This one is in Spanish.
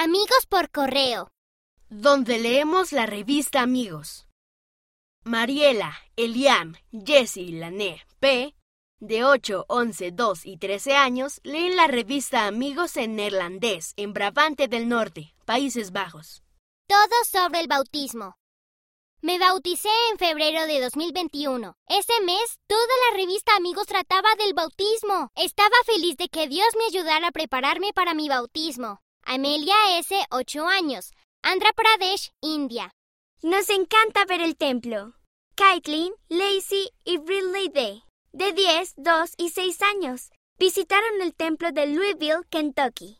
Amigos por correo. donde leemos la revista Amigos. Mariela, Eliam, Jessie, Lané, P, de 8, 11, 2 y 13 años, leen la revista Amigos en neerlandés, en Brabante del Norte, Países Bajos. Todo sobre el bautismo. Me bauticé en febrero de 2021. Ese mes, toda la revista Amigos trataba del bautismo. Estaba feliz de que Dios me ayudara a prepararme para mi bautismo. Amelia S., 8 años. Andhra Pradesh, India. Nos encanta ver el templo. Caitlin, Lacey y Ridley Day, de 10, 2 y 6 años, visitaron el templo de Louisville, Kentucky.